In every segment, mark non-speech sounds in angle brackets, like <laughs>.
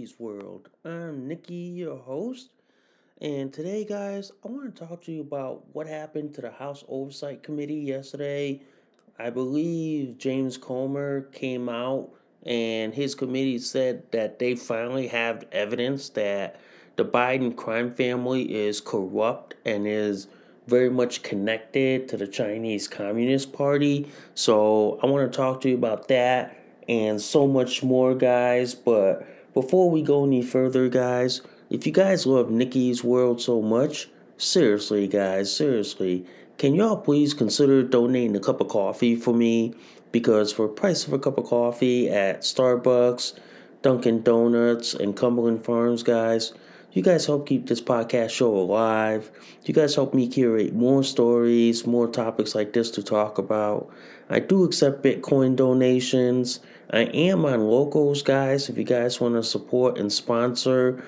Nikki's World. I'm Nikki, your host, and today, guys, I want to talk to you about what happened to the House Oversight Committee yesterday. I believe James Comer came out and his committee said that they finally have evidence that the Biden crime family is corrupt and is very much connected to the Chinese Communist Party. So, I want to talk to you about that and so much more, guys. But before we go any further, guys, if you guys love Nikki's World so much, seriously, guys, seriously, can y'all please consider donating a cup of coffee for me? Because for a price of a cup of coffee at Starbucks, Dunkin' Donuts, and Cumberland Farms, guys, you guys help keep this podcast show alive. You guys help me curate more stories, more topics like this to talk about. I do accept Bitcoin donations. I am on locals, guys. If you guys want to support and sponsor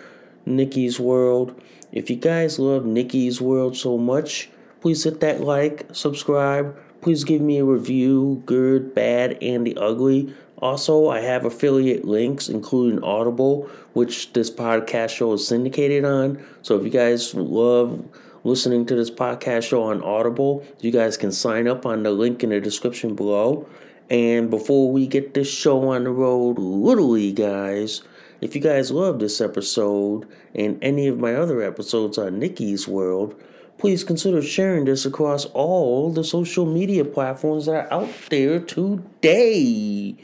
Nikki's World, if you guys love Nikki's World so much, please hit that like, subscribe. Please give me a review, good, bad, and the ugly. Also, I have affiliate links, including Audible, which this podcast show is syndicated on. So if you guys love listening to this podcast show on Audible, you guys can sign up on the link in the description below. And before we get this show on the road, literally, guys, if you guys love this episode and any of my other episodes on Nikki's World, please consider sharing this across all the social media platforms that are out there today.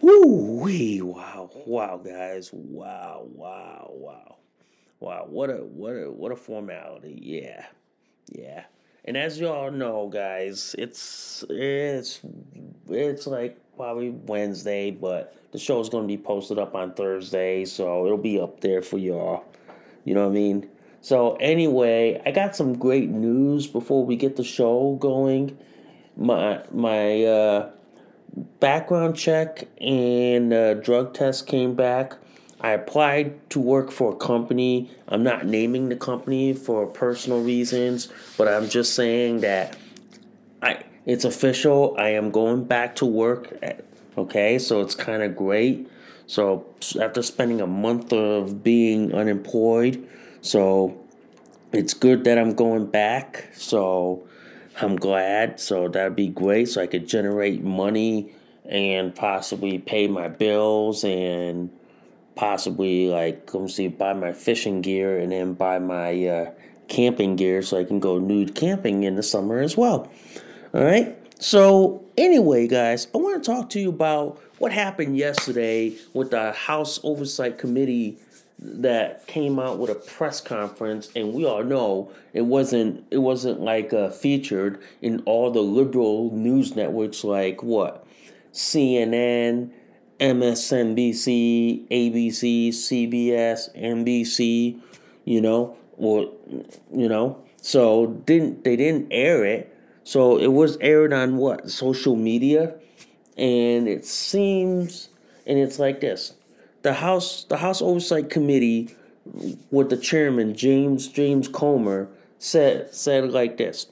Woo wee wow wow guys. Wow wow wow. Wow what a what a what a formality. Yeah yeah and as y'all know, guys, it's it's it's like probably Wednesday, but the show is gonna be posted up on Thursday, so it'll be up there for y'all. You know what I mean? So anyway, I got some great news before we get the show going. My my uh, background check and uh, drug test came back. I applied to work for a company. I'm not naming the company for personal reasons, but I'm just saying that I it's official. I am going back to work. At, okay, so it's kind of great. So after spending a month of being unemployed, so it's good that I'm going back. So I'm glad. So that'd be great. So I could generate money and possibly pay my bills and possibly like come see buy my fishing gear and then buy my uh, camping gear so I can go nude camping in the summer as well. All right. So anyway, guys, I want to talk to you about what happened yesterday with the House Oversight Committee that came out with a press conference and we all know it wasn't it wasn't like uh, featured in all the liberal news networks like what CNN MSNBC, ABC, CBS, NBC, you know, or you know, so didn't they didn't air it. So it was aired on what? Social media, and it seems, and it's like this: the House, the House Oversight Committee, with the chairman James James Comer said said like this,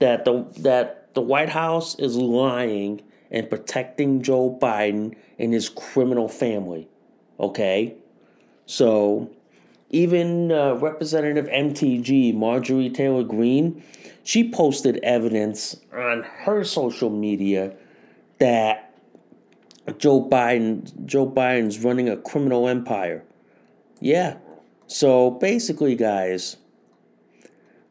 that the that the White House is lying and protecting Joe Biden and his criminal family. Okay, so even uh, Representative MTG Marjorie Taylor Greene, she posted evidence on her social media that Joe Biden Joe Biden's running a criminal empire. Yeah. So basically guys,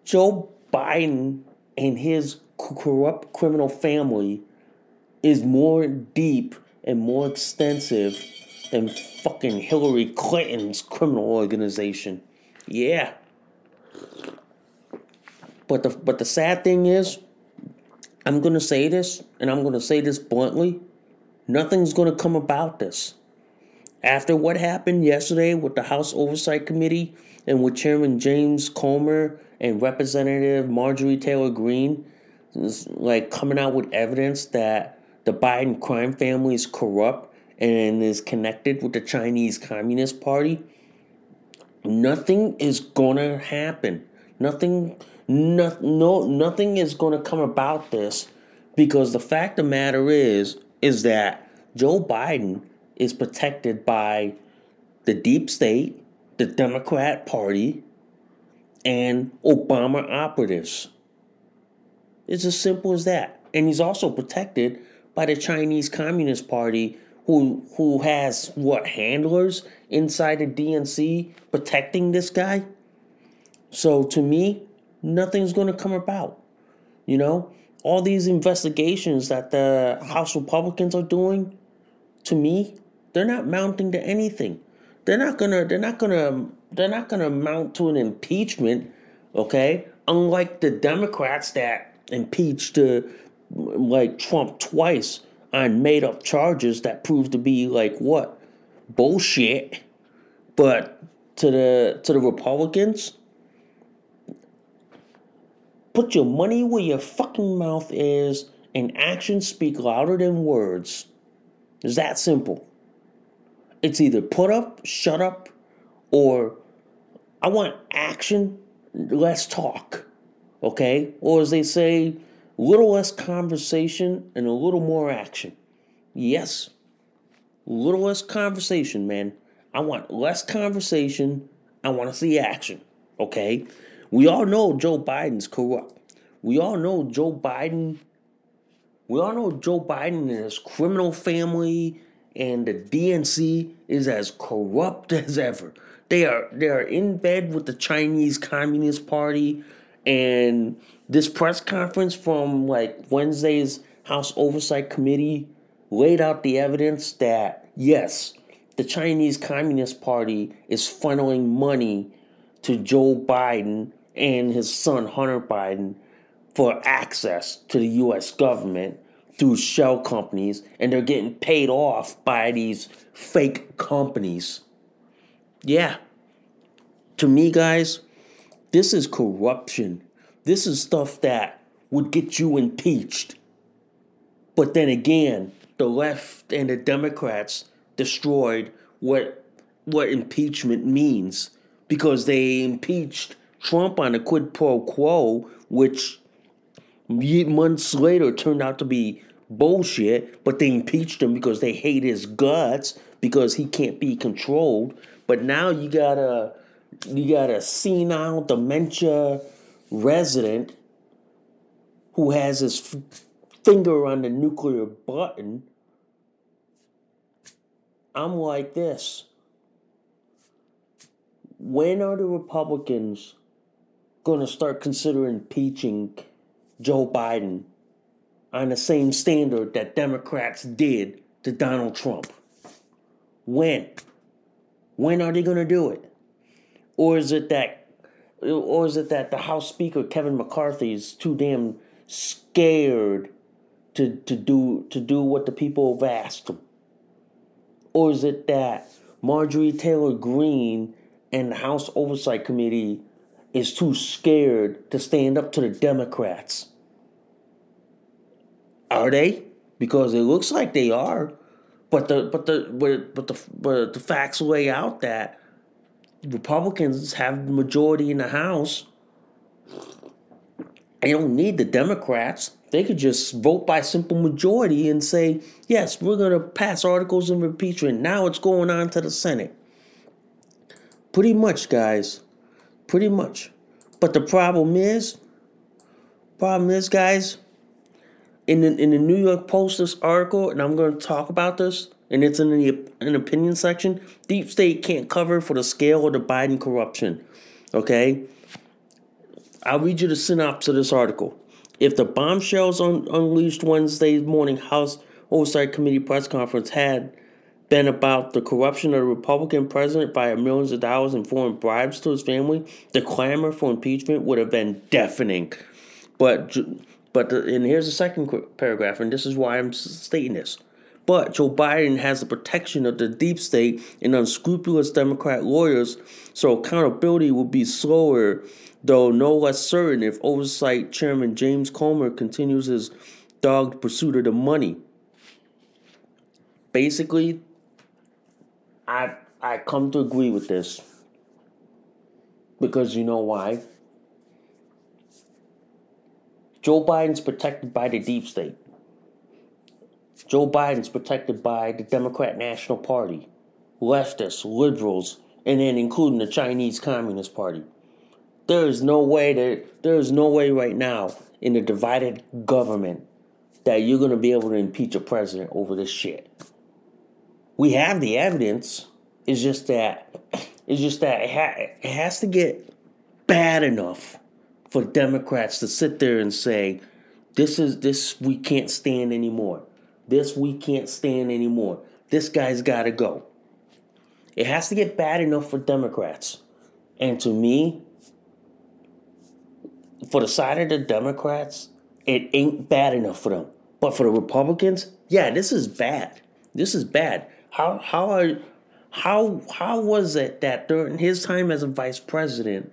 Joe Biden and his corrupt criminal family is more deep and more extensive than fucking Hillary Clinton's criminal organization. Yeah. But the but the sad thing is, I'm gonna say this, and I'm gonna say this bluntly, nothing's gonna come about this. After what happened yesterday with the House Oversight Committee and with Chairman James Comer and Representative Marjorie Taylor Greene, like coming out with evidence that the Biden crime family is corrupt and is connected with the Chinese Communist Party, nothing is gonna happen. Nothing, no, no, nothing is gonna come about this because the fact of the matter is, is that Joe Biden is protected by the deep state, the Democrat Party, and Obama operatives. It's as simple as that. And he's also protected by the Chinese Communist Party who who has what handlers inside the DNC protecting this guy. So to me, nothing's going to come about. You know, all these investigations that the House Republicans are doing, to me, they're not mounting to anything. They're not gonna. They're not gonna. They're not gonna mount to an impeachment. Okay, unlike the Democrats that impeached uh, like Trump twice on made up charges that proved to be like what bullshit. But to the to the Republicans, put your money where your fucking mouth is, and actions speak louder than words. It's that simple. It's either put up, shut up, or I want action, less talk. Okay? Or as they say, a little less conversation and a little more action. Yes, a little less conversation, man. I want less conversation. I want to see action. Okay? We all know Joe Biden's corrupt. We all know Joe Biden. We all know Joe Biden and his criminal family and the DNC is as corrupt <laughs> as ever. They are they are in bed with the Chinese Communist Party and this press conference from like Wednesday's House Oversight Committee laid out the evidence that yes, the Chinese Communist Party is funneling money to Joe Biden and his son Hunter Biden for access to the US government through shell companies and they're getting paid off by these fake companies. Yeah. To me guys, this is corruption this is stuff that would get you impeached. But then again, the left and the Democrats destroyed what what impeachment means because they impeached Trump on a quid pro quo, which months later turned out to be bullshit. But they impeached him because they hate his guts because he can't be controlled. But now you got a you got a senile dementia resident who has his finger on the nuclear button, I'm like this. When are the Republicans going to start considering impeaching Joe Biden on the same standard that Democrats did to Donald Trump? When? When are they going to do it? Or is it that or is it that the House Speaker Kevin McCarthy is too damn scared to to do to do what the people have asked him? Or is it that Marjorie Taylor Greene and the House Oversight Committee is too scared to stand up to the Democrats? Are they? Because it looks like they are. But the but the but, but the but the facts lay out that Republicans have the majority in the House. They don't need the Democrats. They could just vote by simple majority and say, yes, we're going to pass articles of impeachment. Now it's going on to the Senate. Pretty much, guys. Pretty much. But the problem is, problem is, guys, in the, in the New York Post, this article, and I'm going to talk about this, and it's in the an opinion section. Deep state can't cover for the scale of the Biden corruption. Okay, I'll read you the synopsis of this article. If the bombshells un- unleashed Wednesday morning House Oversight Committee press conference had been about the corruption of the Republican president via millions of dollars in foreign bribes to his family, the clamor for impeachment would have been deafening. But but the, and here's the second paragraph, and this is why I'm stating this. But Joe Biden has the protection of the deep state and unscrupulous Democrat lawyers, so accountability will be slower, though no less certain if Oversight Chairman James Comer continues his dogged pursuit of the money. Basically, I I come to agree with this. Because you know why? Joe Biden's protected by the deep state. Joe Biden's protected by the Democrat National Party, leftists, liberals, and then including the Chinese Communist Party. There is no way that there is no way right now in a divided government that you're going to be able to impeach a president over this shit. We have the evidence. It's just that it's just that it, ha- it has to get bad enough for Democrats to sit there and say, "This is this we can't stand anymore." This we can't stand anymore. This guy's got to go. It has to get bad enough for Democrats. And to me, for the side of the Democrats, it ain't bad enough for them. But for the Republicans, yeah, this is bad. This is bad. How how are how how was it that during his time as a vice president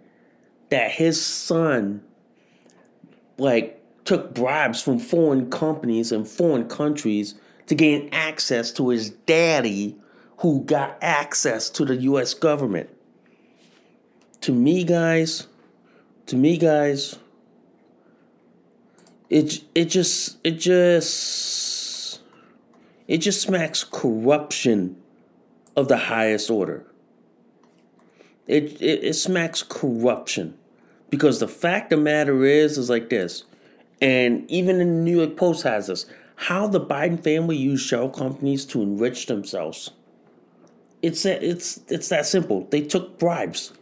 that his son like took bribes from foreign companies and foreign countries to gain access to his daddy who got access to the US government. To me guys, to me guys, it it just it just it just smacks corruption of the highest order. It, it, it smacks corruption. Because the fact of the matter is, is like this and even the New York Post has this how the Biden family used shell companies to enrich themselves. It's it's it's that simple. They took bribes.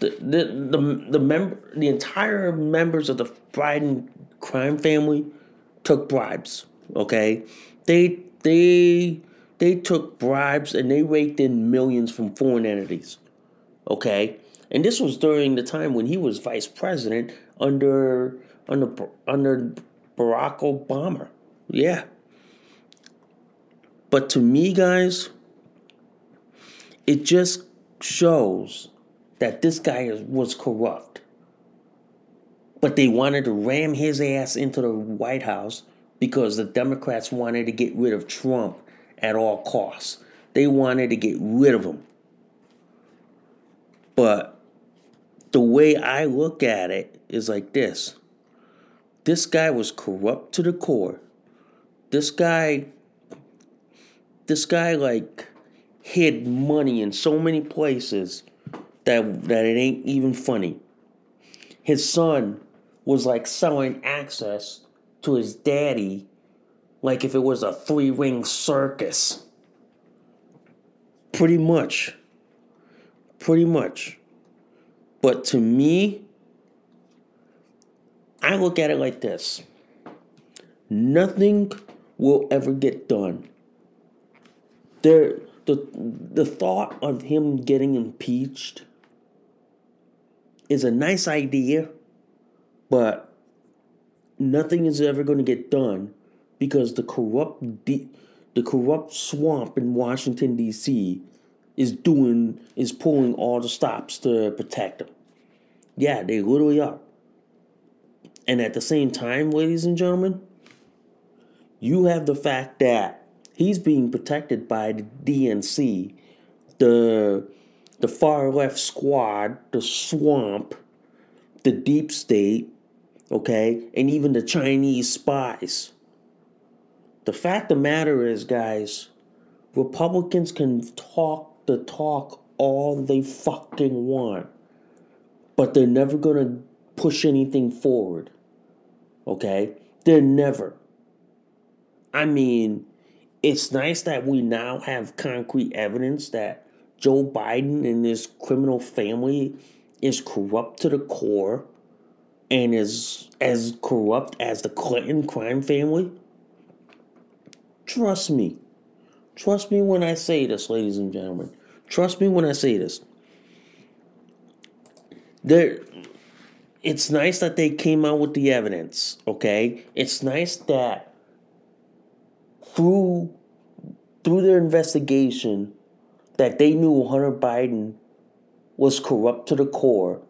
The the the, the member the entire members of the Biden crime family took bribes. Okay, they they they took bribes and they raked in millions from foreign entities. Okay, and this was during the time when he was vice president under under under Barack Obama. Yeah. But to me, guys, it just shows that this guy was corrupt. But they wanted to ram his ass into the White House because the Democrats wanted to get rid of Trump at all costs. They wanted to get rid of him. But the way I look at it is like this this guy was corrupt to the core. This guy, this guy like hid money in so many places that that it ain't even funny. His son was like selling access to his daddy like if it was a three ring circus. Pretty much. Pretty much. But to me, I look at it like this nothing will ever get done. There, the, the thought of him getting impeached is a nice idea, but nothing is ever going to get done because the corrupt the corrupt swamp in Washington D.C. is doing is pulling all the stops to protect him. Yeah, they literally are. And at the same time, ladies and gentlemen, You have the fact that he's being protected by the DNC, the the far left squad, the swamp, the deep state, okay, and even the Chinese spies. The fact of the matter is, guys, Republicans can talk the talk all they fucking want, but they're never gonna push anything forward. Okay? They're never. I mean, it's nice that we now have concrete evidence that Joe Biden and his criminal family is corrupt to the core and is as corrupt as the Clinton crime family. Trust me. Trust me when I say this, ladies and gentlemen. Trust me when I say this. There it's nice that they came out with the evidence, okay? It's nice that through through their investigation that they knew Hunter Biden was corrupt to the core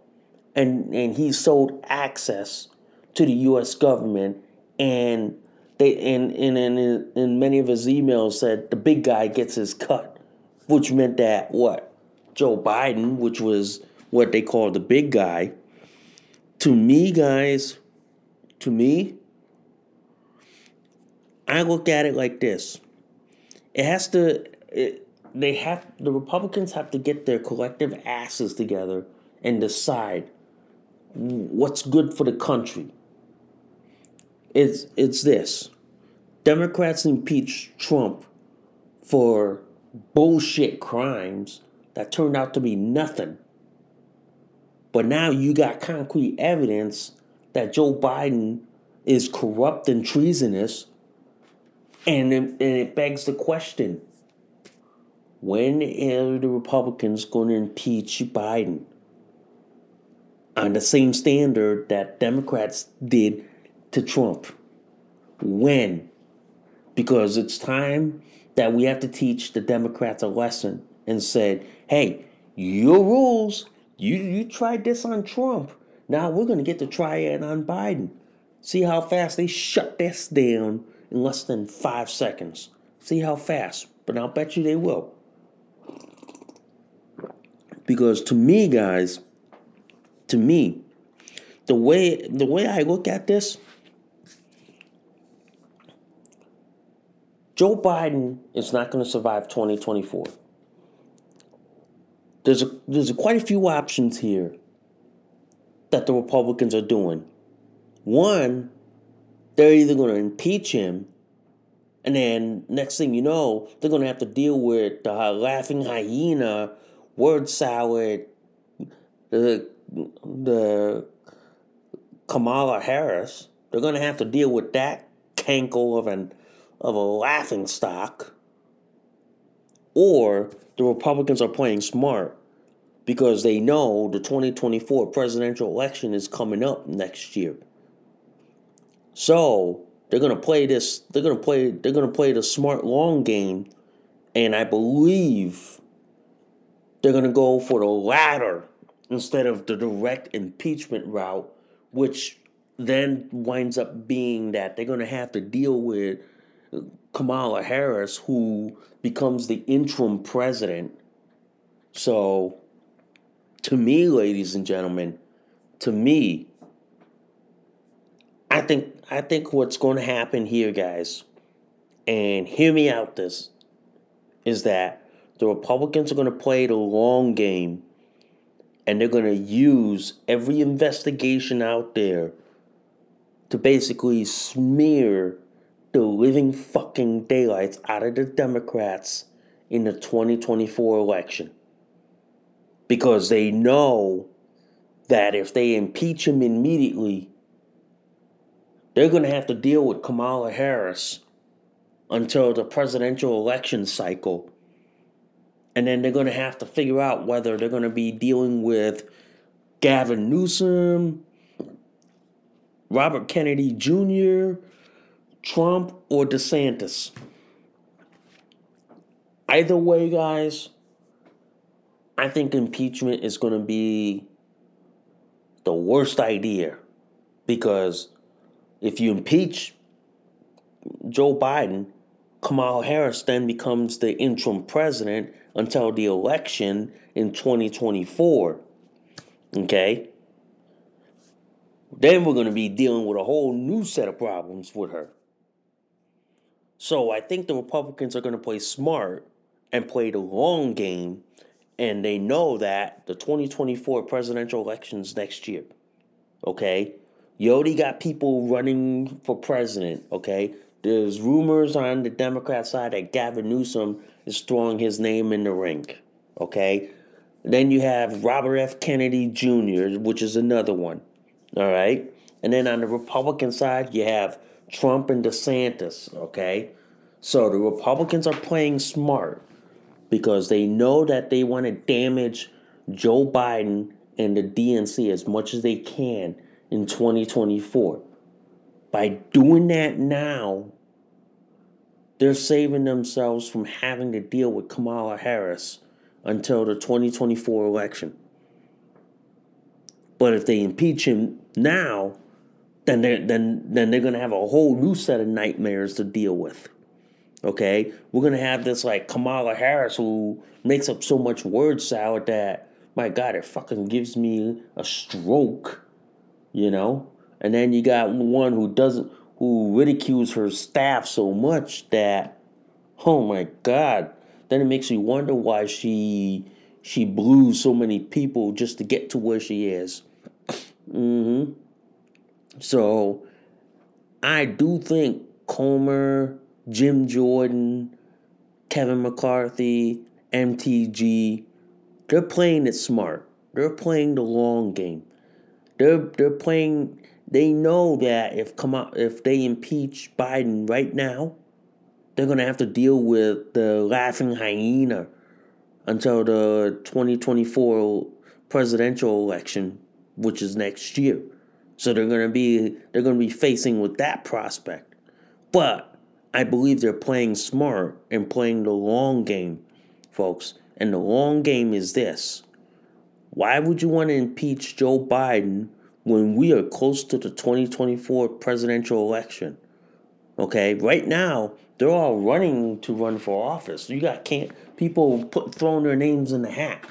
and and he sold access to the US government and they and, and, and in many of his emails said the big guy gets his cut, which meant that what? Joe Biden, which was what they called the big guy, to me, guys, to me, I look at it like this. It has to, it, they have, the Republicans have to get their collective asses together and decide what's good for the country. It's, it's this Democrats impeach Trump for bullshit crimes that turned out to be nothing. But now you got concrete evidence that Joe Biden is corrupt and treasonous. And it, and it begs the question when are the Republicans going to impeach Biden? On the same standard that Democrats did to Trump. When? Because it's time that we have to teach the Democrats a lesson and said, hey, your rules you you tried this on Trump. Now we're gonna get to try it on Biden. See how fast they shut this down in less than five seconds. See how fast. But I'll bet you they will. Because to me, guys, to me, the way the way I look at this, Joe Biden is not going to survive 2024 there's a, there's a quite a few options here that the Republicans are doing. One, they're either going to impeach him, and then next thing you know, they're going to have to deal with the laughing hyena, word salad, the the Kamala Harris. They're going to have to deal with that cankle of an of a laughing stock. Or the Republicans are playing smart because they know the 2024 presidential election is coming up next year. So they're gonna play this. They're gonna play. They're gonna play the smart long game, and I believe they're gonna go for the latter instead of the direct impeachment route, which then winds up being that they're gonna have to deal with Kamala Harris, who becomes the interim president. So, to me, ladies and gentlemen, to me, I think I think what's going to happen here, guys, and hear me out. This is that the Republicans are going to play the long game, and they're going to use every investigation out there to basically smear the living fucking daylights out of the Democrats in the 2024 election. Because they know that if they impeach him immediately, they're going to have to deal with Kamala Harris until the presidential election cycle. And then they're going to have to figure out whether they're going to be dealing with Gavin Newsom, Robert Kennedy Jr., Trump or DeSantis. Either way, guys, I think impeachment is going to be the worst idea because if you impeach Joe Biden, Kamala Harris then becomes the interim president until the election in 2024. Okay? Then we're going to be dealing with a whole new set of problems with her. So I think the Republicans are going to play smart and play the long game, and they know that the 2024 presidential elections next year. Okay? You already got people running for president, okay? There's rumors on the Democrat side that Gavin Newsom is throwing his name in the ring, okay? Then you have Robert F. Kennedy Jr., which is another one, all right? And then on the Republican side, you have Trump and DeSantis, okay? So the Republicans are playing smart because they know that they want to damage Joe Biden and the DNC as much as they can in 2024. By doing that now, they're saving themselves from having to deal with Kamala Harris until the 2024 election. But if they impeach him now, then they're then then they're gonna have a whole new set of nightmares to deal with. Okay, we're gonna have this like Kamala Harris who makes up so much word salad that my God, it fucking gives me a stroke you know? And then you got one who doesn't who ridicules her staff so much that oh my god, then it makes you wonder why she she blew so many people just to get to where she is. <coughs> hmm So I do think Comer, Jim Jordan, Kevin McCarthy, MTG, they're playing it smart. They're playing the long game. They're they're playing. They know that if come out if they impeach Biden right now, they're gonna have to deal with the laughing hyena until the 2024 presidential election, which is next year. So they're gonna be they're gonna be facing with that prospect. But I believe they're playing smart and playing the long game, folks. And the long game is this. Why would you want to impeach Joe Biden when we are close to the 2024 presidential election? Okay, right now they're all running to run for office. You got can't people put throwing their names in the hat.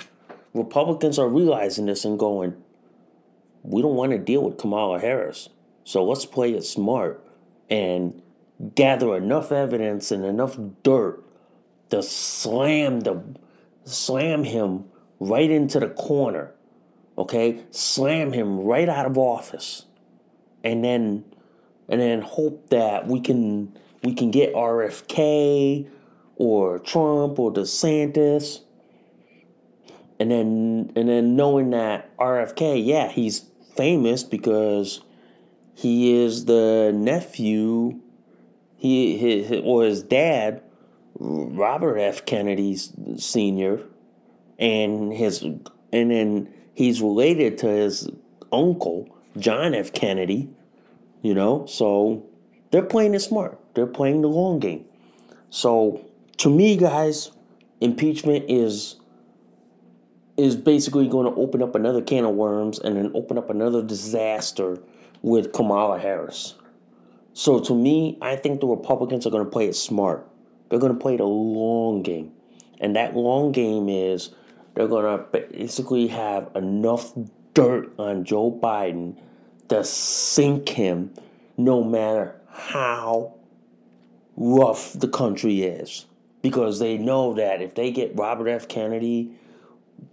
Republicans are realizing this and going, we don't want to deal with Kamala Harris. So let's play it smart and gather enough evidence and enough dirt to slam the slam him right into the corner, okay? Slam him right out of office. And then and then hope that we can we can get RFK or Trump or DeSantis. And then and then knowing that RFK, yeah, he's famous because he is the nephew he his, or his dad Robert F Kennedy's senior and his and then he's related to his uncle John F. Kennedy. You know, so they're playing it smart. They're playing the long game. So to me, guys, impeachment is is basically going to open up another can of worms and then open up another disaster with Kamala Harris. So to me, I think the Republicans are going to play it smart. They're going to play the long game. And that long game is they're going to basically have enough dirt on Joe Biden to sink him no matter how rough the country is. Because they know that if they get Robert F. Kennedy,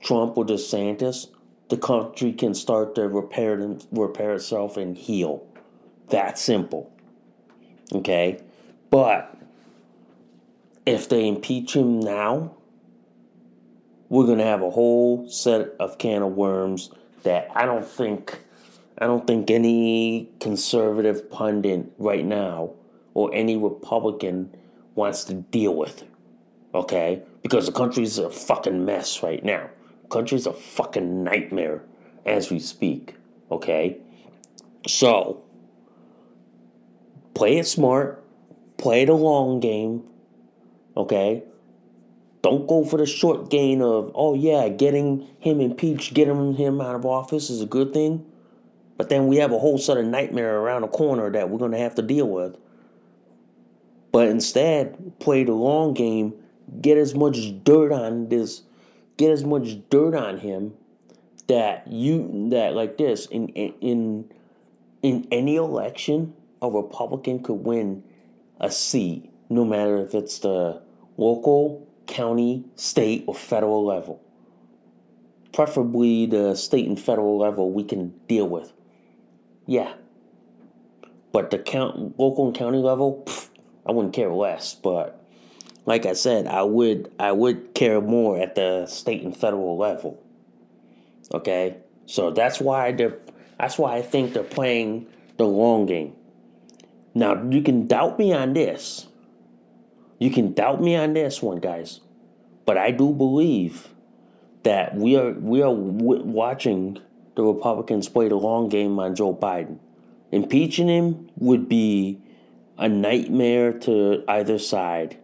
Trump, or DeSantis, the country can start to repair, repair itself and heal. That simple. Okay? But if they impeach him now, we're gonna have a whole set of can of worms that I don't think I don't think any conservative pundit right now or any Republican wants to deal with. Okay? Because the country's a fucking mess right now. The country's a fucking nightmare as we speak. Okay? So play it smart, play the long game. Okay? Don't go for the short gain of, oh yeah, getting him impeached, getting him out of office is a good thing. But then we have a whole set of nightmare around the corner that we're going to have to deal with. but instead play the long game, get as much dirt on this, get as much dirt on him that you that like this in in in any election a Republican could win a seat, no matter if it's the local, county, state, or federal level. Preferably the state and federal level we can deal with. Yeah. But the count, local and county level, pff, I wouldn't care less. But like I said, I would I would care more at the state and federal level. Okay, so that's why they're that's why I think they're playing the long game. Now you can doubt me on this. You can doubt me on this one, guys, but I do believe that we are we are w- watching the Republicans play the long game on Joe Biden. Impeaching him would be a nightmare to either side,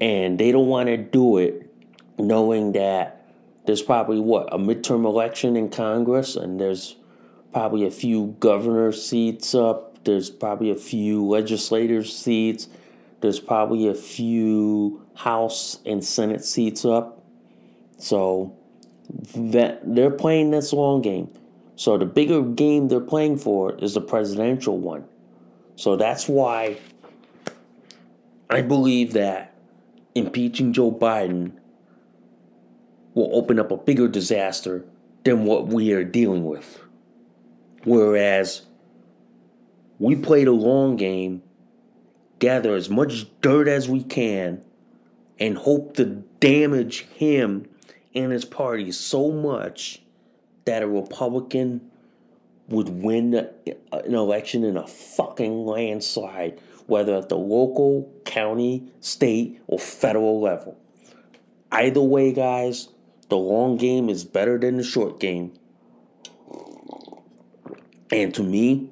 and they don't want to do it knowing that there's probably what a midterm election in Congress, and there's probably a few governor seats up. There's probably a few legislative seats. There's probably a few House and Senate seats up. So that they're playing this long game. So the bigger game they're playing for is the presidential one. So that's why I believe that impeaching Joe Biden will open up a bigger disaster than what we are dealing with. Whereas we play the long game, gather as much dirt as we can, and hope to damage him and his party so much that a Republican would win an election in a fucking landslide, whether at the local, county, state, or federal level. Either way, guys, the long game is better than the short game. And to me,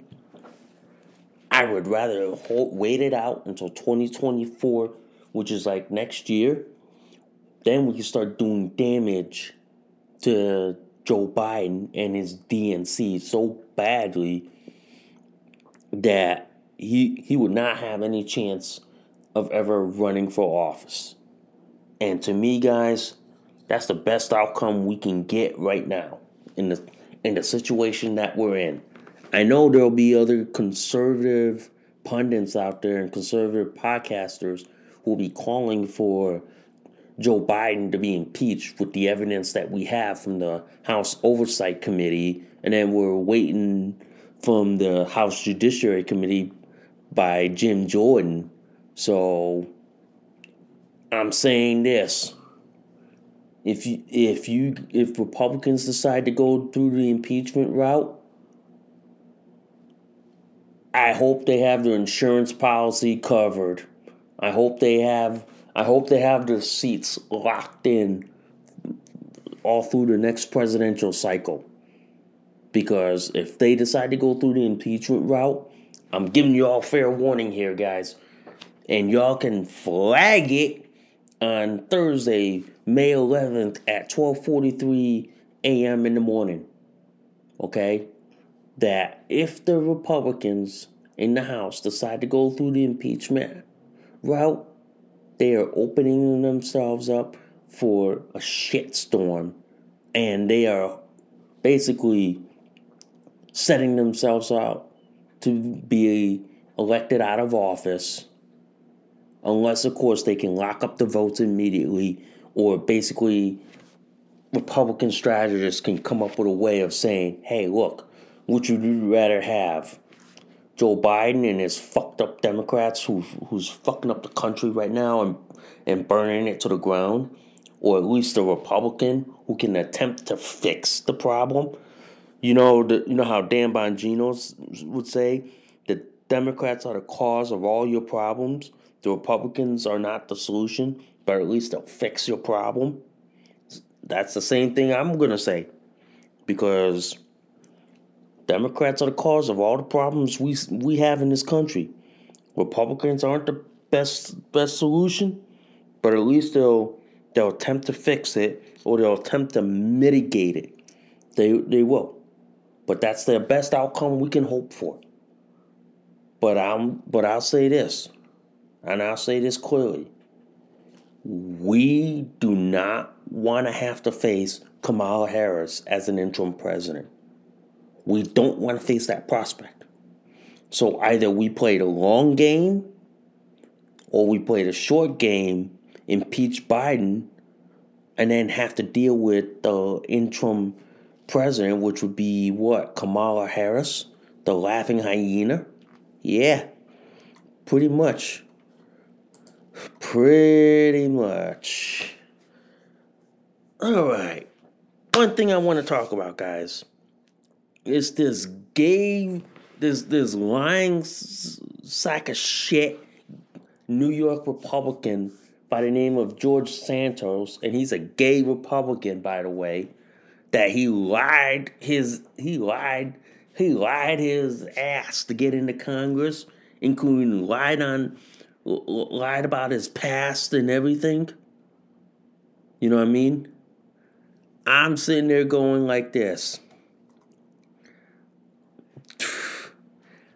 I would rather hold, wait it out until 2024, which is like next year. Then we can start doing damage to Joe Biden and his DNC so badly that he he would not have any chance of ever running for office. And to me, guys, that's the best outcome we can get right now in the in the situation that we're in. I know there'll be other conservative pundits out there and conservative podcasters who will be calling for Joe Biden to be impeached with the evidence that we have from the House Oversight Committee, and then we're waiting from the House Judiciary Committee by Jim Jordan. So I'm saying this. If you if you if Republicans decide to go through the impeachment route, I hope they have their insurance policy covered. I hope they have I hope they have their seats locked in all through the next presidential cycle. Because if they decide to go through the impeachment route, I'm giving you all fair warning here, guys. And y'all can flag it on Thursday, May 11th at 12:43 a.m. in the morning. Okay? that if the Republicans in the House decide to go through the impeachment route, they are opening themselves up for a shitstorm and they are basically setting themselves up to be elected out of office unless of course they can lock up the votes immediately or basically republican strategists can come up with a way of saying hey look would you rather have Joe Biden and his fucked up Democrats who who's fucking up the country right now and and burning it to the ground, or at least a Republican who can attempt to fix the problem? You know, the, you know how Dan Bongino would say the Democrats are the cause of all your problems. The Republicans are not the solution, but at least they'll fix your problem. That's the same thing I'm gonna say, because Democrats are the cause of all the problems we we have in this country. Republicans aren't the best best solution, but at least they'll they'll attempt to fix it or they'll attempt to mitigate it. They they will. But that's the best outcome we can hope for. But I'm but I'll say this. and I'll say this clearly we do not want to have to face Kamala Harris as an interim president. We don't want to face that prospect. So either we play the long game or we play the short game, impeach Biden, and then have to deal with the interim president, which would be what? Kamala Harris, the laughing hyena? Yeah, pretty much. Pretty much. All right. One thing I want to talk about, guys, is this gay, this this lying sack of shit New York Republican by the name of George Santos, and he's a gay Republican, by the way. That he lied his he lied he lied his ass to get into Congress, including lied on lied about his past and everything. You know what I mean? I'm sitting there going like this.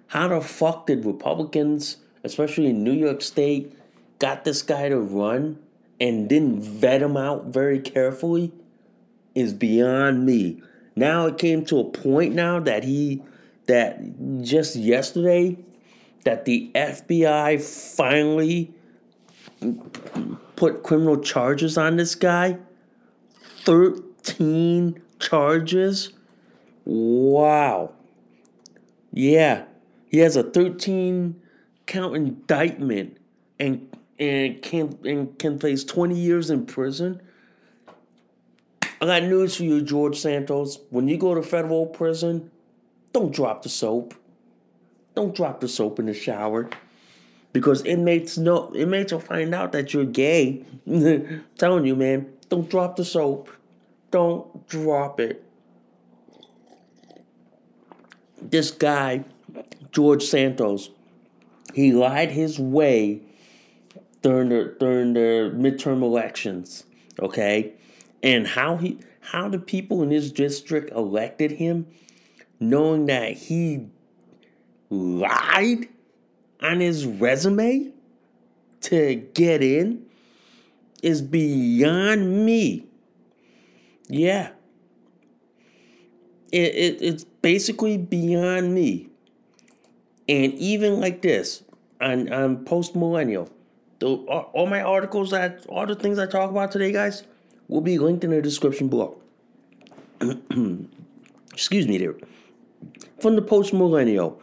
How the fuck did Republicans, especially in New York State, got this guy to run and didn't vet him out very carefully is beyond me. Now it came to a point now that he that just yesterday that the FBI finally put criminal charges on this guy. 13 charges. Wow. Yeah. He has a 13 count indictment and and can and can face 20 years in prison. I got news for you, George Santos. When you go to federal prison, don't drop the soap. Don't drop the soap in the shower. Because inmates know inmates will find out that you're gay. <laughs> telling you, man, don't drop the soap. Don't drop it. This guy, George Santos, he lied his way during the during the midterm elections. Okay? And how he how the people in his district elected him, knowing that he lied on his resume to get in is beyond me. Yeah. It, it, it's basically beyond me. And even like this, on post millennial, all, all my articles that all the things I talk about today, guys, will be linked in the description below. <clears throat> Excuse me there. From the post millennial,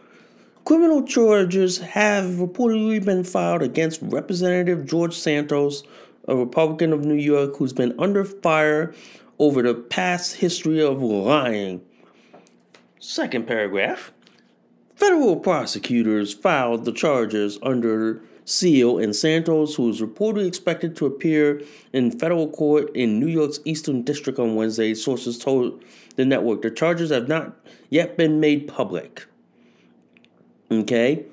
Criminal charges have reportedly been filed against Representative George Santos, a Republican of New York who's been under fire over the past history of lying. Second paragraph. Federal prosecutors filed the charges under seal and Santos, who is reportedly expected to appear in federal court in New York's Eastern District on Wednesday, sources told the network. The charges have not yet been made public. Okay?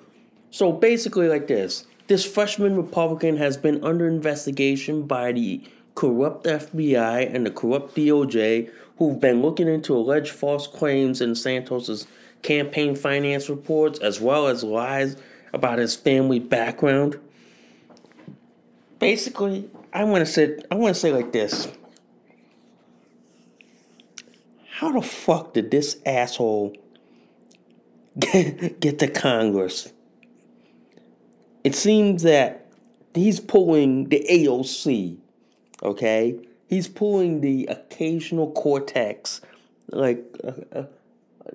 So basically, like this this freshman Republican has been under investigation by the corrupt FBI and the corrupt DOJ who've been looking into alleged false claims in Santos's campaign finance reports as well as lies about his family background. Basically, I want to say I want to say like this. How the fuck did this asshole get, <laughs> get to Congress. It seems that he's pulling the AOC, okay? He's pulling the occasional cortex, like, uh, uh,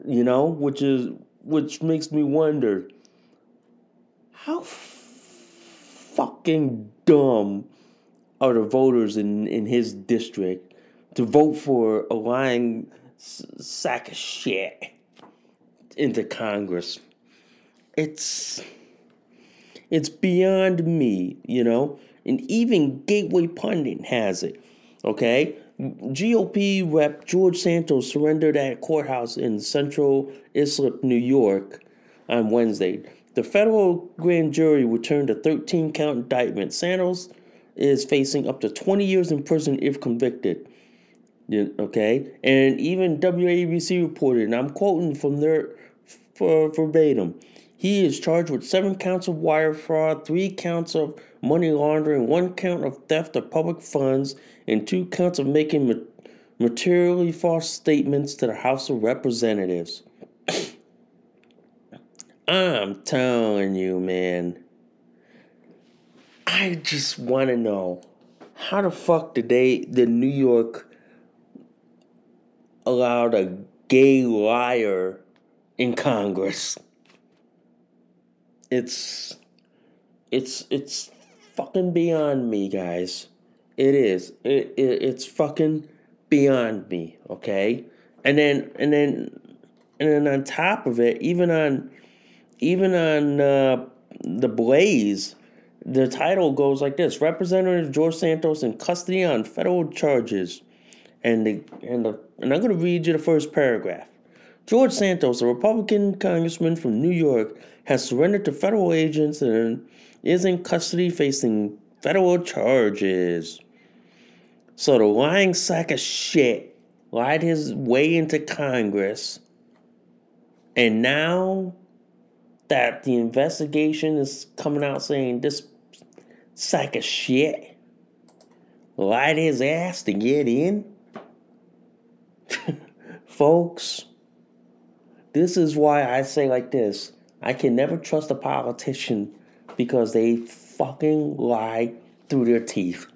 you know, which is which makes me wonder how fucking dumb are the voters in in his district to vote for a lying sack of shit into Congress. It's it's beyond me, you know. And even Gateway Pundit has it. Okay? GOP rep George Santos surrendered at courthouse in central Islip, New York on Wednesday. The federal grand jury returned a 13 count indictment. Santos is facing up to 20 years in prison if convicted. Okay? And even WABC reported, and I'm quoting from their for verbatim. He is charged with seven counts of wire fraud, three counts of money laundering, one count of theft of public funds, and two counts of making materially false statements to the House of Representatives. I'm telling you, man. I just want to know how the fuck did they, the New York, allowed a gay liar in Congress? It's, it's, it's fucking beyond me, guys. It is. It, it it's fucking beyond me. Okay, and then and then and then on top of it, even on even on uh, the Blaze, the title goes like this: Representative George Santos in custody on federal charges, and the and the and I'm going to read you the first paragraph. George Santos, a Republican congressman from New York, has surrendered to federal agents and is in custody facing federal charges. So the lying sack of shit lied his way into Congress. And now that the investigation is coming out saying this sack of shit lied his ass to get in. <laughs> Folks, this is why I say like this I can never trust a politician because they fucking lie through their teeth.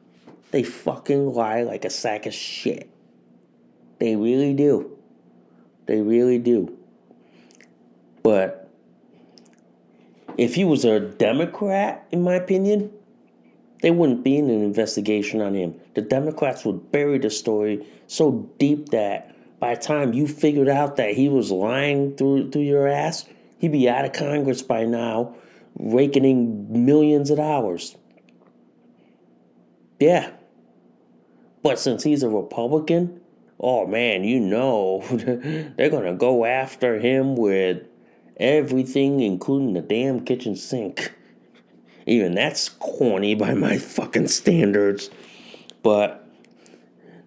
They fucking lie like a sack of shit. They really do. They really do. But if he was a Democrat, in my opinion, they wouldn't be in an investigation on him. The Democrats would bury the story so deep that by the time you figured out that he was lying through through your ass, he'd be out of Congress by now, raking in millions of dollars. Yeah. But since he's a Republican, oh man, you know, <laughs> they're going to go after him with everything, including the damn kitchen sink. Even that's corny by my fucking standards. But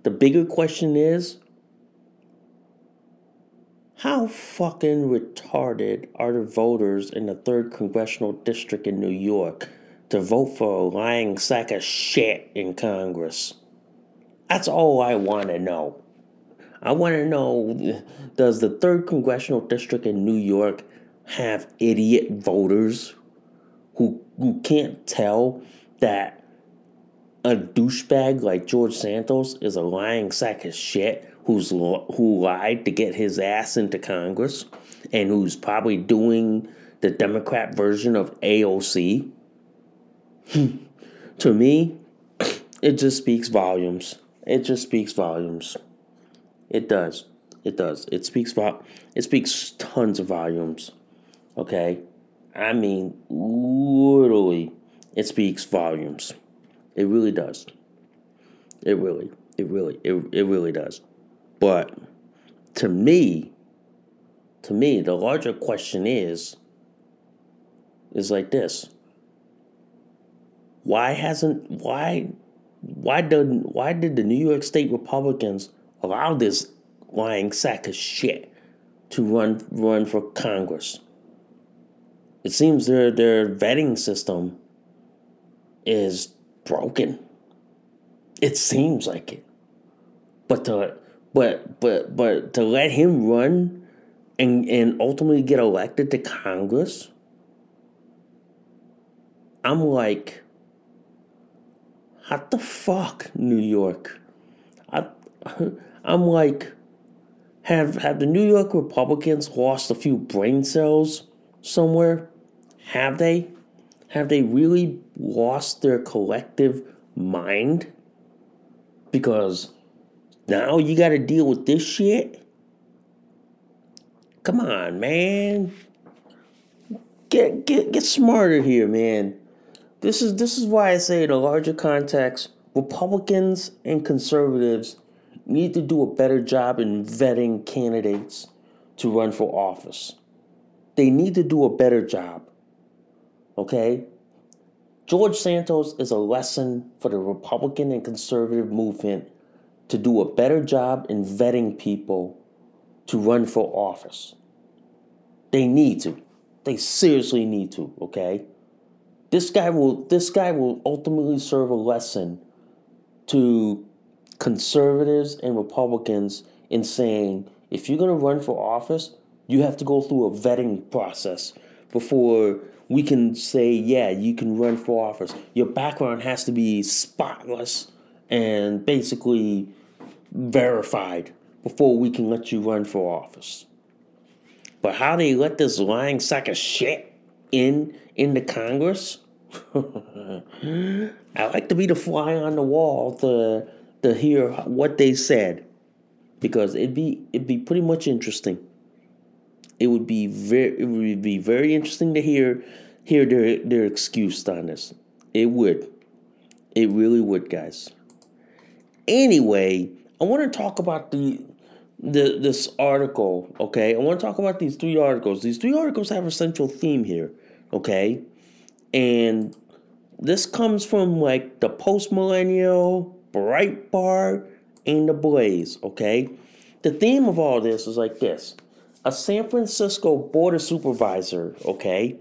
the bigger question is how fucking retarded are the voters in the 3rd Congressional District in New York to vote for a lying sack of shit in Congress? That's all I want to know. I want to know does the 3rd Congressional District in New York have idiot voters who, who can't tell that a douchebag like George Santos is a lying sack of shit who's who lied to get his ass into Congress and who's probably doing the Democrat version of AOC. <laughs> to me, it just speaks volumes. It just speaks volumes. It does. It does. It speaks vo- it speaks tons of volumes. Okay? I mean, literally, it speaks volumes. It really does. It really, it really, it, it really does. But to me, to me, the larger question is is like this. Why hasn't why why did why did the New York State Republicans allow this lying sack of shit to run run for Congress? It seems their their vetting system is broken. It seems like it. But to but but but to let him run and and ultimately get elected to Congress, I'm like, what the fuck, New York? I, <laughs> I'm like, have have the New York Republicans lost a few brain cells somewhere? Have they? Have they really lost their collective mind? Because now you got to deal with this shit? Come on, man. Get get get smarter here, man. This is this is why I say in a larger context, Republicans and conservatives need to do a better job in vetting candidates to run for office. They need to do a better job. Okay? George Santos is a lesson for the Republican and conservative movement to do a better job in vetting people to run for office. They need to. They seriously need to, okay? This guy will this guy will ultimately serve a lesson to conservatives and Republicans in saying if you're going to run for office, you have to go through a vetting process before we can say, yeah, you can run for office. Your background has to be spotless and basically verified before we can let you run for office. But how they let this lying sack of shit in into Congress? <laughs> I like to be the fly on the wall to to hear what they said because it'd be it'd be pretty much interesting. It would be very it would be very interesting to hear hear their their excuse on this. It would. It really would, guys. Anyway, I want to talk about the the this article, okay? I want to talk about these three articles. These three articles have a central theme here, okay? And this comes from like the post millennial, Breitbart, and the Blaze, okay? The theme of all this is like this a San Francisco border supervisor, okay,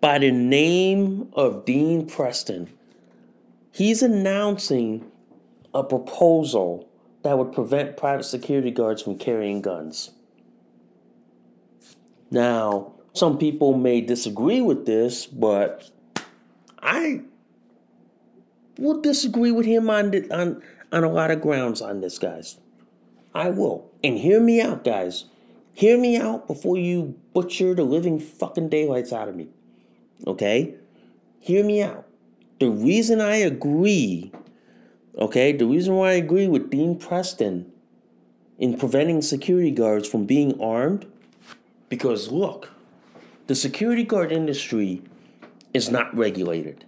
by the name of Dean Preston, he's announcing a proposal that would prevent private security guards from carrying guns. Now, some people may disagree with this, but I will disagree with him on on on a lot of grounds on this, guys. I will. And hear me out, guys. Hear me out before you butcher the living fucking daylights out of me. Okay? Hear me out. The reason I agree, okay, the reason why I agree with Dean Preston in preventing security guards from being armed, because look, the security guard industry is not regulated.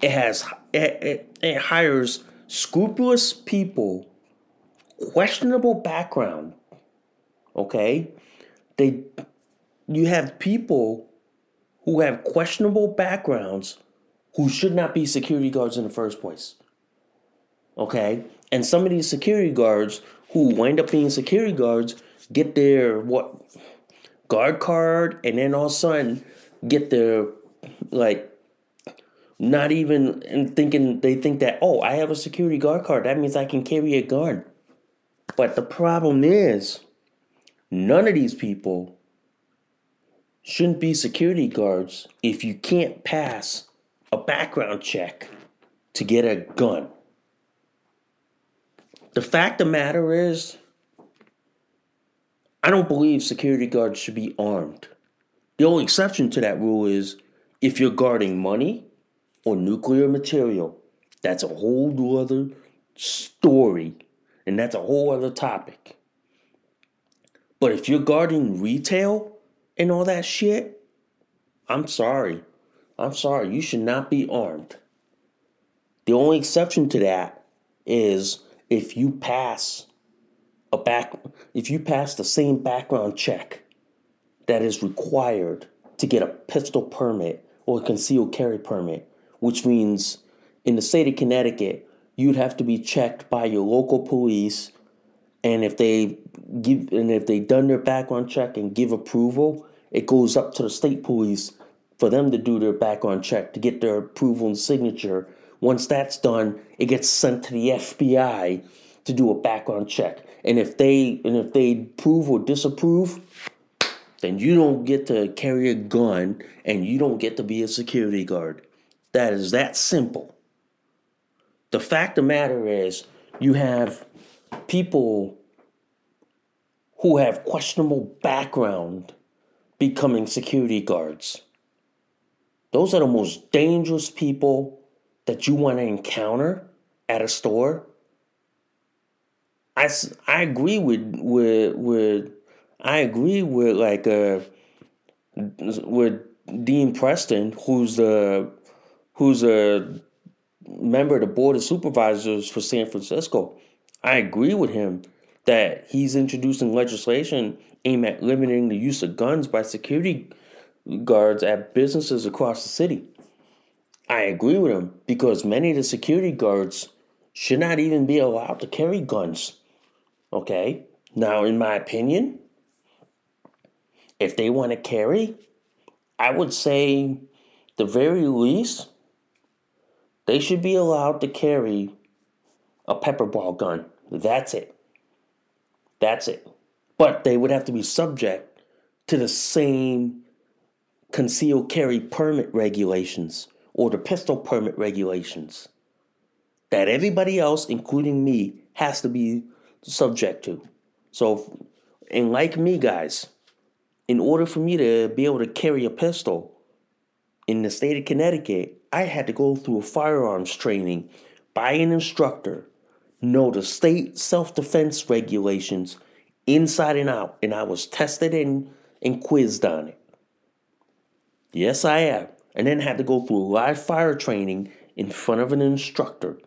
It has it, it, it hires scrupulous people, questionable background. Okay, they you have people who have questionable backgrounds who should not be security guards in the first place. Okay, and some of these security guards who wind up being security guards get their what guard card and then all of a sudden get their like not even thinking they think that oh I have a security guard card that means I can carry a gun. But the problem is none of these people shouldn't be security guards if you can't pass a background check to get a gun. The fact of the matter is I don't believe security guards should be armed. The only exception to that rule is if you're guarding money or nuclear material, that's a whole other story, and that's a whole other topic. But if you're guarding retail and all that shit, I'm sorry. I'm sorry. You should not be armed. The only exception to that is if you pass a back if you pass the same background check that is required to get a pistol permit or a concealed carry permit which means in the state of Connecticut, you'd have to be checked by your local police, and if they give and if they done their background check and give approval, it goes up to the state police for them to do their background check to get their approval and signature. Once that's done, it gets sent to the FBI to do a background check. And if they and if they approve or disapprove, then you don't get to carry a gun and you don't get to be a security guard. That is that simple. The fact of the matter is, you have people who have questionable background becoming security guards. Those are the most dangerous people that you want to encounter at a store. I, I agree with with with I agree with like uh with Dean Preston, who's the who's a member of the board of supervisors for San Francisco, I agree with him that he's introducing legislation aimed at limiting the use of guns by security guards at businesses across the city. I agree with him because many of the security guards should not even be allowed to carry guns. Okay? Now, in my opinion, if they want to carry, I would say the very least they should be allowed to carry a pepper ball gun. That's it. That's it. But they would have to be subject to the same concealed carry permit regulations or the pistol permit regulations that everybody else, including me, has to be subject to. So, and like me, guys, in order for me to be able to carry a pistol in the state of Connecticut, I had to go through a firearms training by an instructor, know the state self defense regulations inside and out, and I was tested and, and quizzed on it. Yes, I am. And then had to go through live fire training in front of an instructor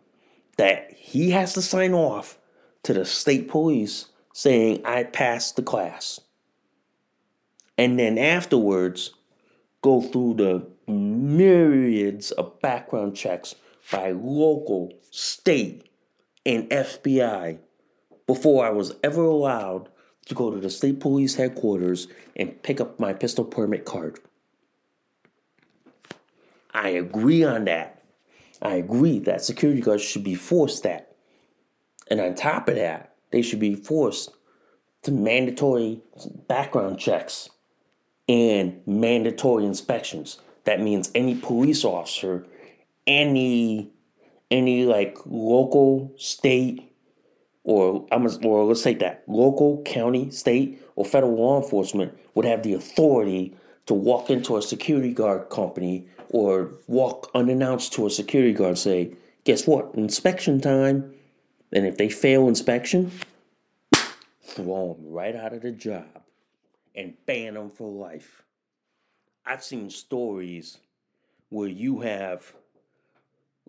that he has to sign off to the state police saying I passed the class. And then afterwards, go through the myriads of background checks by local, state, and FBI before I was ever allowed to go to the state police headquarters and pick up my pistol permit card. I agree on that. I agree that security guards should be forced that. And on top of that, they should be forced to mandatory background checks and mandatory inspections. That means any police officer, any any like local, state, or I'm or let's take that local, county, state, or federal law enforcement would have the authority to walk into a security guard company or walk unannounced to a security guard and say, "Guess what? Inspection time." And if they fail inspection, throw them right out of the job and ban them for life. I've seen stories where you have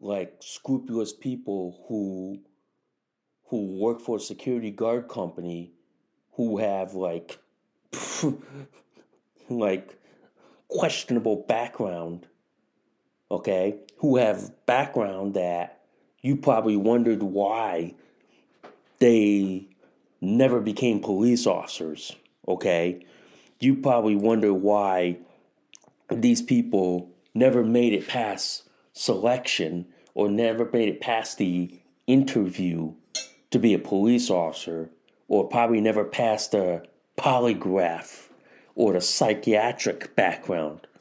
like scrupulous people who who work for a security guard company who have like <laughs> like questionable background okay? Who have background that you probably wondered why they never became police officers okay? You probably wonder why these people never made it past selection or never made it past the interview to be a police officer or probably never passed a polygraph or the psychiatric background. <laughs>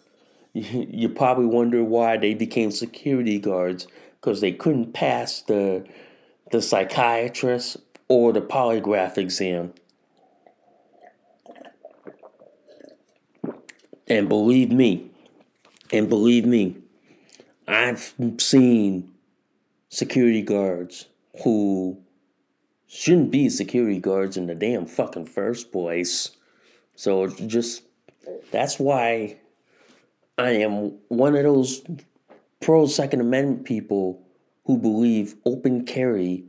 You probably wonder why they became security guards because they couldn't pass the the psychiatrist or the polygraph exam. And believe me, and believe me, I've seen security guards who shouldn't be security guards in the damn fucking first place. So just that's why I am one of those pro Second Amendment people who believe open carry,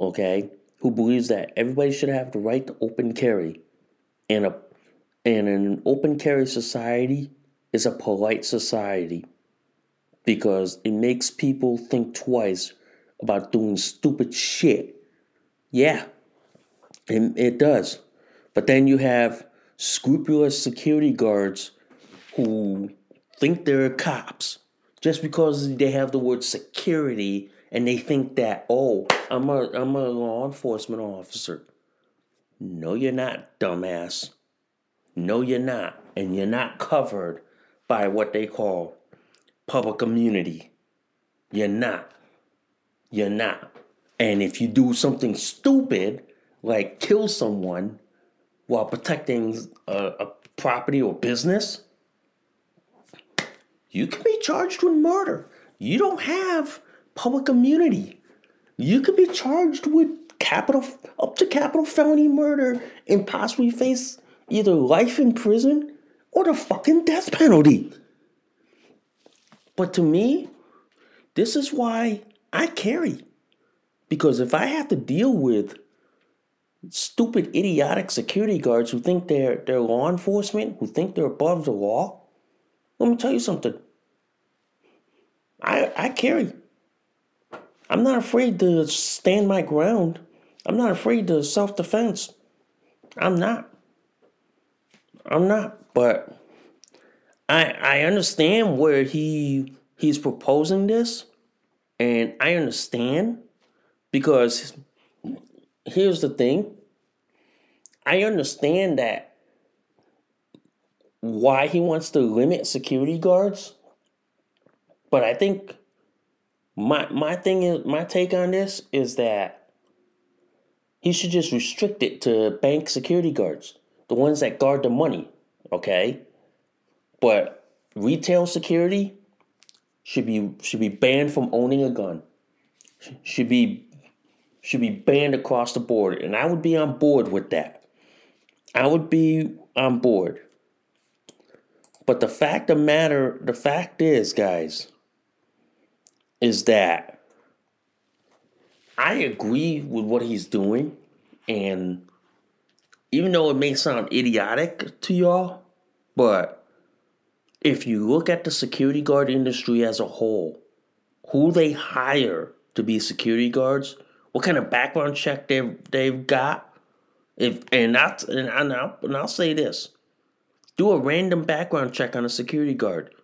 okay, who believes that everybody should have the right to open carry. And a and an open carry society is a polite society because it makes people think twice about doing stupid shit. Yeah, it, it does. But then you have scrupulous security guards who think they're cops just because they have the word security and they think that, oh, I'm a, I'm a law enforcement officer. No, you're not, dumbass. No, you're not. And you're not covered by what they call public immunity. You're not. You're not. And if you do something stupid, like kill someone while protecting a, a property or business, you can be charged with murder. You don't have public immunity. You could be charged with capital up to capital felony murder and possibly face either life in prison or the fucking death penalty. But to me, this is why I carry. Because if I have to deal with stupid, idiotic security guards who think they're, they're law enforcement, who think they're above the law, let me tell you something. I, I carry. I'm not afraid to stand my ground. I'm not afraid to self defense. I'm not. I'm not, but I I understand where he he's proposing this, and I understand because here's the thing. I understand that why he wants to limit security guards, but I think my my thing is my take on this is that he should just restrict it to bank security guards, the ones that guard the money, okay? But retail security should be should be banned from owning a gun. Should be should be banned across the board, and I would be on board with that. I would be on board. But the fact of matter, the fact is, guys, is that I agree with what he's doing, and even though it may sound idiotic to y'all, but if you look at the security guard industry as a whole, who they hire to be security guards, what kind of background check they've they've got, if and that's and, and, I'll, and I'll say this, do a random background check on a security guard.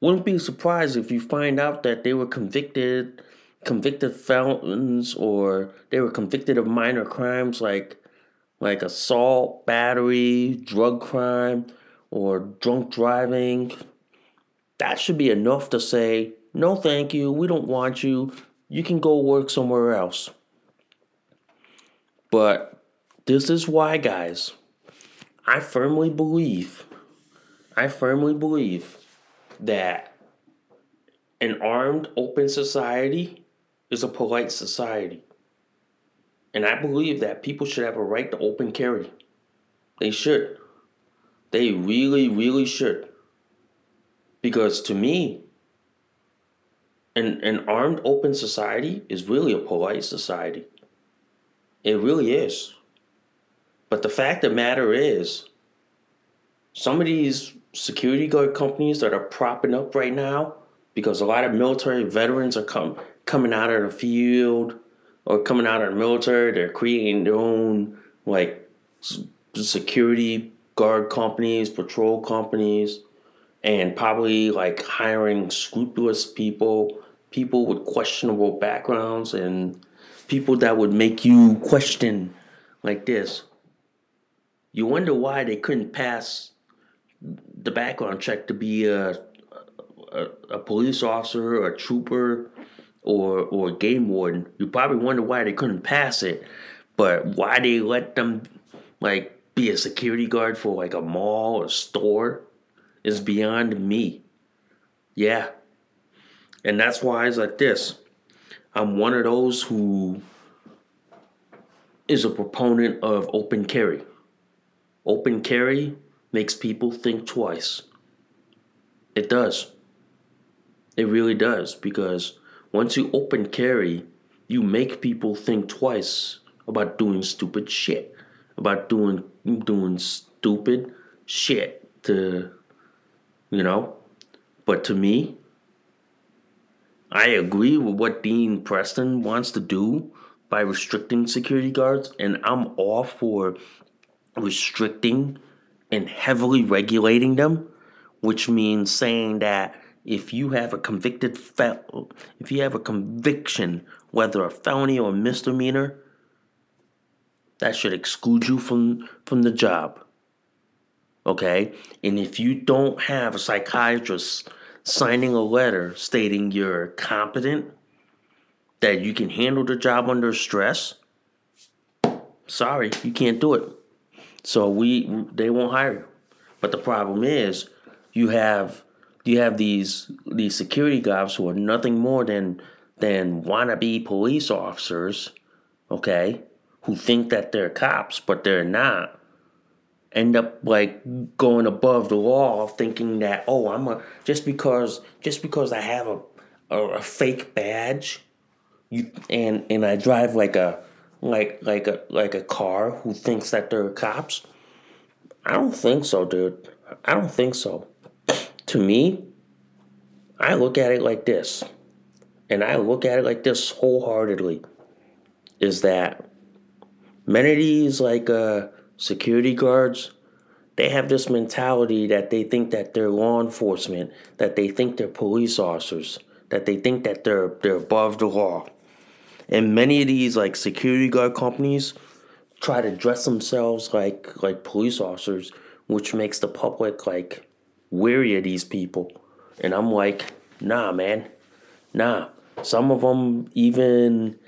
Wouldn't be surprised if you find out that they were convicted convicted felons or they were convicted of minor crimes like like assault, battery, drug crime, or drunk driving. That should be enough to say, no, thank you, we don't want you, you can go work somewhere else. But this is why, guys, I firmly believe, I firmly believe that an armed, open society is a polite society. And I believe that people should have a right to open carry. They should. They really, really should. Because to me, an, an armed, open society is really a polite society. It really is. But the fact of the matter is, some of these security guard companies that are propping up right now, because a lot of military veterans are come, coming out of the field or coming out of the military, they're creating their own like security guard companies, patrol companies, and probably like hiring scrupulous people, people with questionable backgrounds, and people that would make you question like this. You wonder why they couldn't pass the background check to be a, a, a police officer, a trooper, or or game warden. You probably wonder why they couldn't pass it, but why they let them like be a security guard for like a mall or store is beyond me. Yeah. And that's why it's like this. I'm one of those who is a proponent of open carry. Open carry makes people think twice. It does. It really does because once you open carry, you make people think twice about doing stupid shit, about doing doing stupid shit to you know. But to me, I agree with what Dean Preston wants to do by restricting security guards, and I'm all for restricting and heavily regulating them, which means saying that if you have a convicted fel- if you have a conviction, whether a felony or a misdemeanor, that should exclude you from from the job. Okay? And if you don't have a psychiatrist signing a letter stating you're competent, that you can handle the job under stress, sorry, you can't do it. So we they won't hire you. But the problem is you have you have these these security guards who are nothing more than than wannabe police officers, okay, who think that they're cops, but they're not. End up like going above the law, thinking that oh, I'm a just because just because I have a a, a fake badge, you and and I drive like a like like a like a car who thinks that they're cops. I don't think so, dude. I don't think so. To me, I look at it like this, and I look at it like this wholeheartedly. Is that many of these like uh, security guards, they have this mentality that they think that they're law enforcement, that they think they're police officers, that they think that they're they're above the law. And many of these like security guard companies try to dress themselves like like police officers, which makes the public like weary of these people. And I'm like, nah, man, nah. Some of them even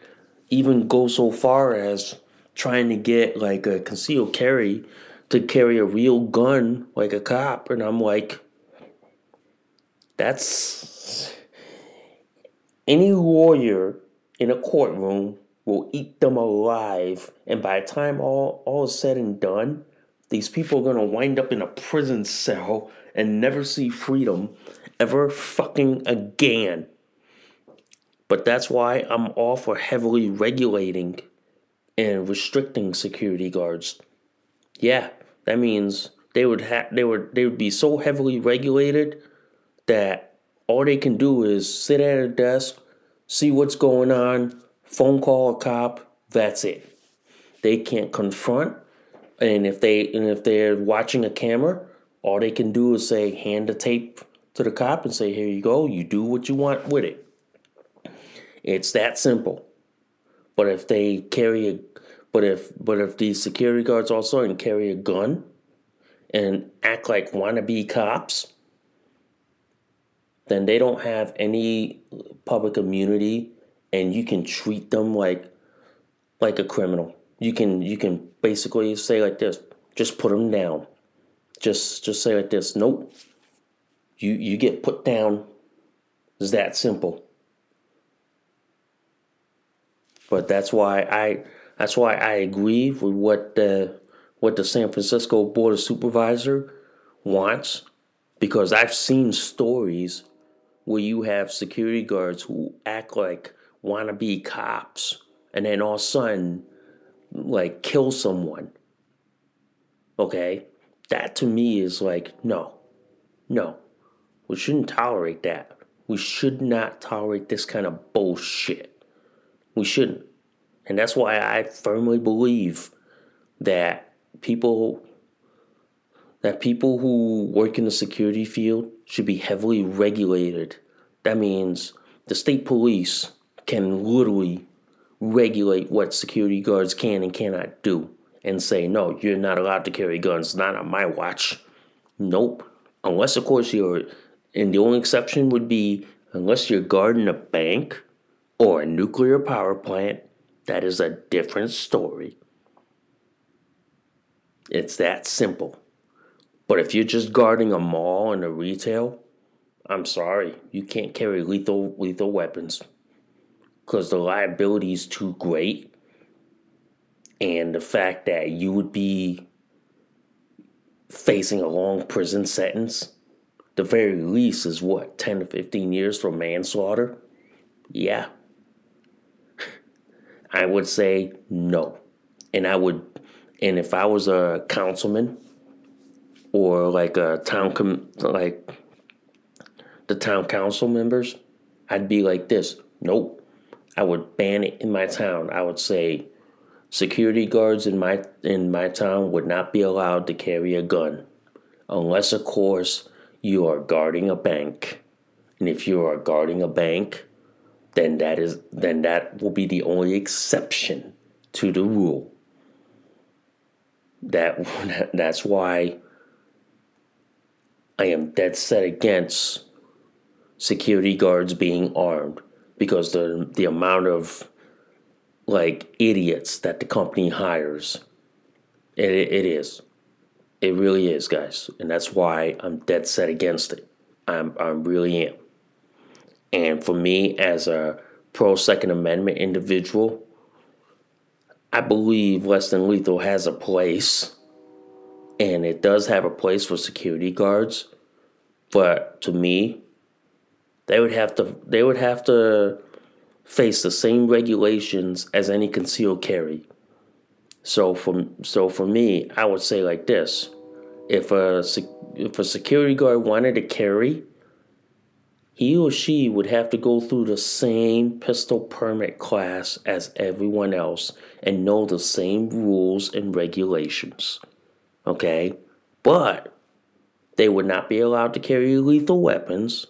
even go so far as trying to get like a concealed carry to carry a real gun like a cop, and I'm like, that's any lawyer in a courtroom will eat them alive. And by the time all, all is said and done, these people are going to wind up in a prison cell and never see freedom ever fucking again. But that's why I'm all for heavily regulating and restricting security guards. Yeah, that means they would have they would they would be so heavily regulated that all they can do is sit at a desk, see what's going on, phone call a cop, that's it. They can't confront and if they and if they're watching a camera, all they can do is say hand the tape to the cop and say, "Here you go. You do what you want with it." It's that simple. But if they carry a but if but if these security guards also and carry a gun and act like wannabe cops, then they don't have any public immunity and you can treat them like like a criminal. You can you can basically say like this, just put them down. Just just say like this, nope. You you get put down. It's that simple. But that's why I that's why I agree with what the what the San Francisco Board of Supervisor wants because I've seen stories where you have security guards who act like wannabe cops and then all of a sudden like kill someone. Okay? That to me is like, no, no. We shouldn't tolerate that. We should not tolerate this kind of bullshit. We shouldn't. And that's why I firmly believe that people that people who work in the security field should be heavily regulated. That means the state police can literally regulate what security guards can and cannot do and say, no, you're not allowed to carry guns, not on my watch. Nope. Unless, of course, you're, and the only exception would be unless you're guarding a bank or a nuclear power plant that is a different story. It's that simple. But if you're just guarding a mall and a retail, I'm sorry, you can't carry lethal lethal weapons because the liability is too great, and the fact that you would be facing a long prison sentence, the very least is what 10 to 15 years for manslaughter. Yeah, I would say no. And I would, and if I was a councilman or like a town, com, like the town council members, I'd be like this nope. I would ban it in my town. I would say security guards in my in my town would not be allowed to carry a gun unless of course you are guarding a bank. And if you are guarding a bank, then that is then that will be the only exception to the rule. That <laughs> that's why I am dead set against security guards being armed because the the amount of like idiots that the company hires it, it is. It really is guys and that's why i'm dead set against it. I'm i really am and for me, as a pro Second Amendment individual, I believe less than lethal has a place. And it does have a place for security guards. But to me, they would have to they would have to face the same regulations as any concealed carry. So for so for me, I would say like this: if a if a security guard wanted to carry, he or she would have to go through the same pistol permit class as everyone else and know the same rules and regulations. Okay? But they would not be allowed to carry lethal weapons.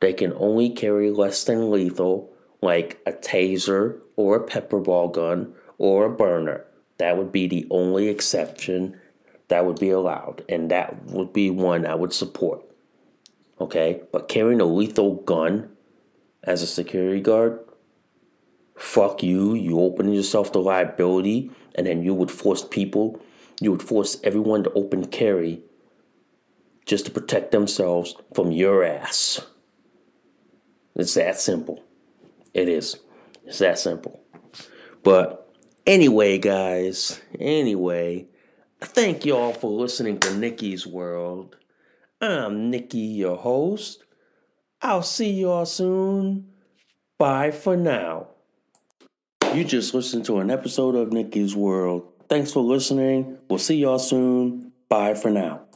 They can only carry less than lethal, like a taser or a pepper ball gun or a burner. That would be the only exception that would be allowed, and that would be one I would support. Okay, but carrying a lethal gun as a security guard, fuck you. You open yourself to liability, and then you would force people, you would force everyone to open carry just to protect themselves from your ass. It's that simple. It is. It's that simple. But anyway, guys, anyway, thank you all for listening to Nikki's World. I'm Nikki, your host. I'll see y'all soon. Bye for now. You just listened to an episode of Nikki's World. Thanks for listening. We'll see y'all soon. Bye for now.